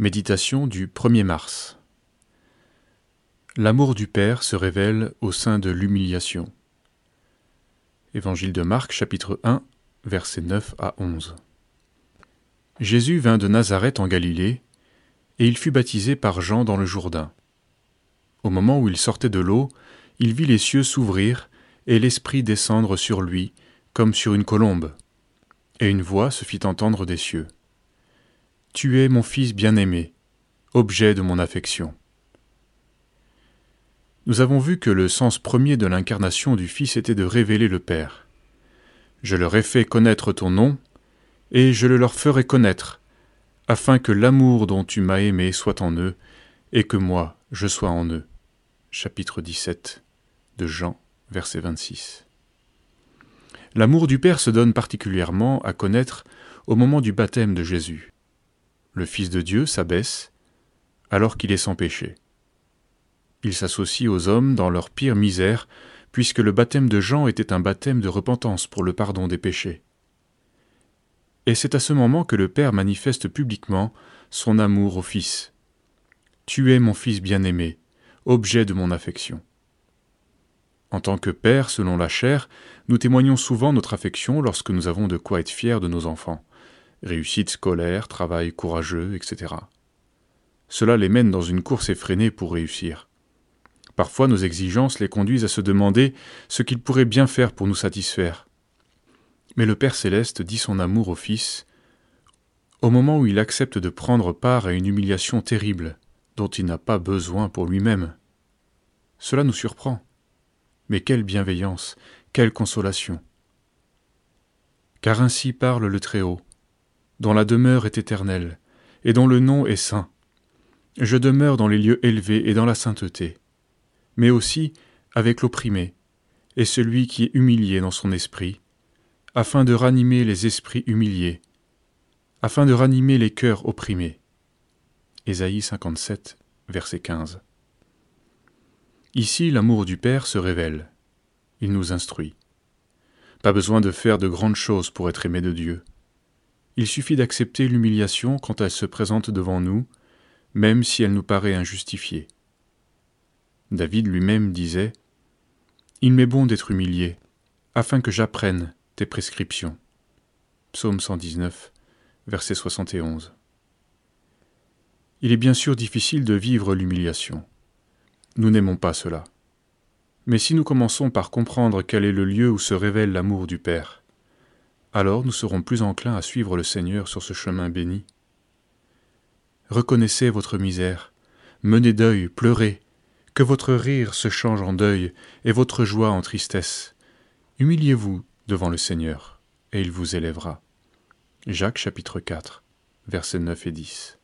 Méditation du 1er mars. L'amour du Père se révèle au sein de l'humiliation. Évangile de Marc chapitre 1 versets 9 à 11. Jésus vint de Nazareth en Galilée, et il fut baptisé par Jean dans le Jourdain. Au moment où il sortait de l'eau, il vit les cieux s'ouvrir et l'Esprit descendre sur lui, comme sur une colombe. Et une voix se fit entendre des cieux. Tu es mon Fils bien-aimé, objet de mon affection. Nous avons vu que le sens premier de l'incarnation du Fils était de révéler le Père. Je leur ai fait connaître ton nom, et je le leur ferai connaître, afin que l'amour dont tu m'as aimé soit en eux, et que moi je sois en eux. Chapitre 17 de Jean, verset 26. L'amour du Père se donne particulièrement à connaître au moment du baptême de Jésus. Le Fils de Dieu s'abaisse alors qu'il est sans péché. Il s'associe aux hommes dans leur pire misère, puisque le baptême de Jean était un baptême de repentance pour le pardon des péchés. Et c'est à ce moment que le Père manifeste publiquement son amour au Fils. Tu es mon Fils bien-aimé, objet de mon affection. En tant que père, selon la chair, nous témoignons souvent notre affection lorsque nous avons de quoi être fiers de nos enfants. Réussite scolaire, travail courageux, etc. Cela les mène dans une course effrénée pour réussir. Parfois nos exigences les conduisent à se demander ce qu'ils pourraient bien faire pour nous satisfaire. Mais le Père céleste dit son amour au Fils au moment où il accepte de prendre part à une humiliation terrible dont il n'a pas besoin pour lui-même. Cela nous surprend. Mais quelle bienveillance, quelle consolation. Car ainsi parle le Très-Haut, dont la demeure est éternelle, et dont le nom est saint. Je demeure dans les lieux élevés et dans la sainteté, mais aussi avec l'opprimé, et celui qui est humilié dans son esprit, afin de ranimer les esprits humiliés, afin de ranimer les cœurs opprimés. Ésaïe 57, verset 15. Ici, l'amour du Père se révèle. Il nous instruit. Pas besoin de faire de grandes choses pour être aimé de Dieu. Il suffit d'accepter l'humiliation quand elle se présente devant nous, même si elle nous paraît injustifiée. David lui-même disait Il m'est bon d'être humilié, afin que j'apprenne tes prescriptions. Psaume 119, verset 71. Il est bien sûr difficile de vivre l'humiliation. Nous n'aimons pas cela. Mais si nous commençons par comprendre quel est le lieu où se révèle l'amour du Père, alors nous serons plus enclins à suivre le Seigneur sur ce chemin béni. Reconnaissez votre misère, menez deuil, pleurez, que votre rire se change en deuil et votre joie en tristesse. Humiliez-vous devant le Seigneur, et il vous élèvera. Jacques chapitre 4, versets 9 et 10.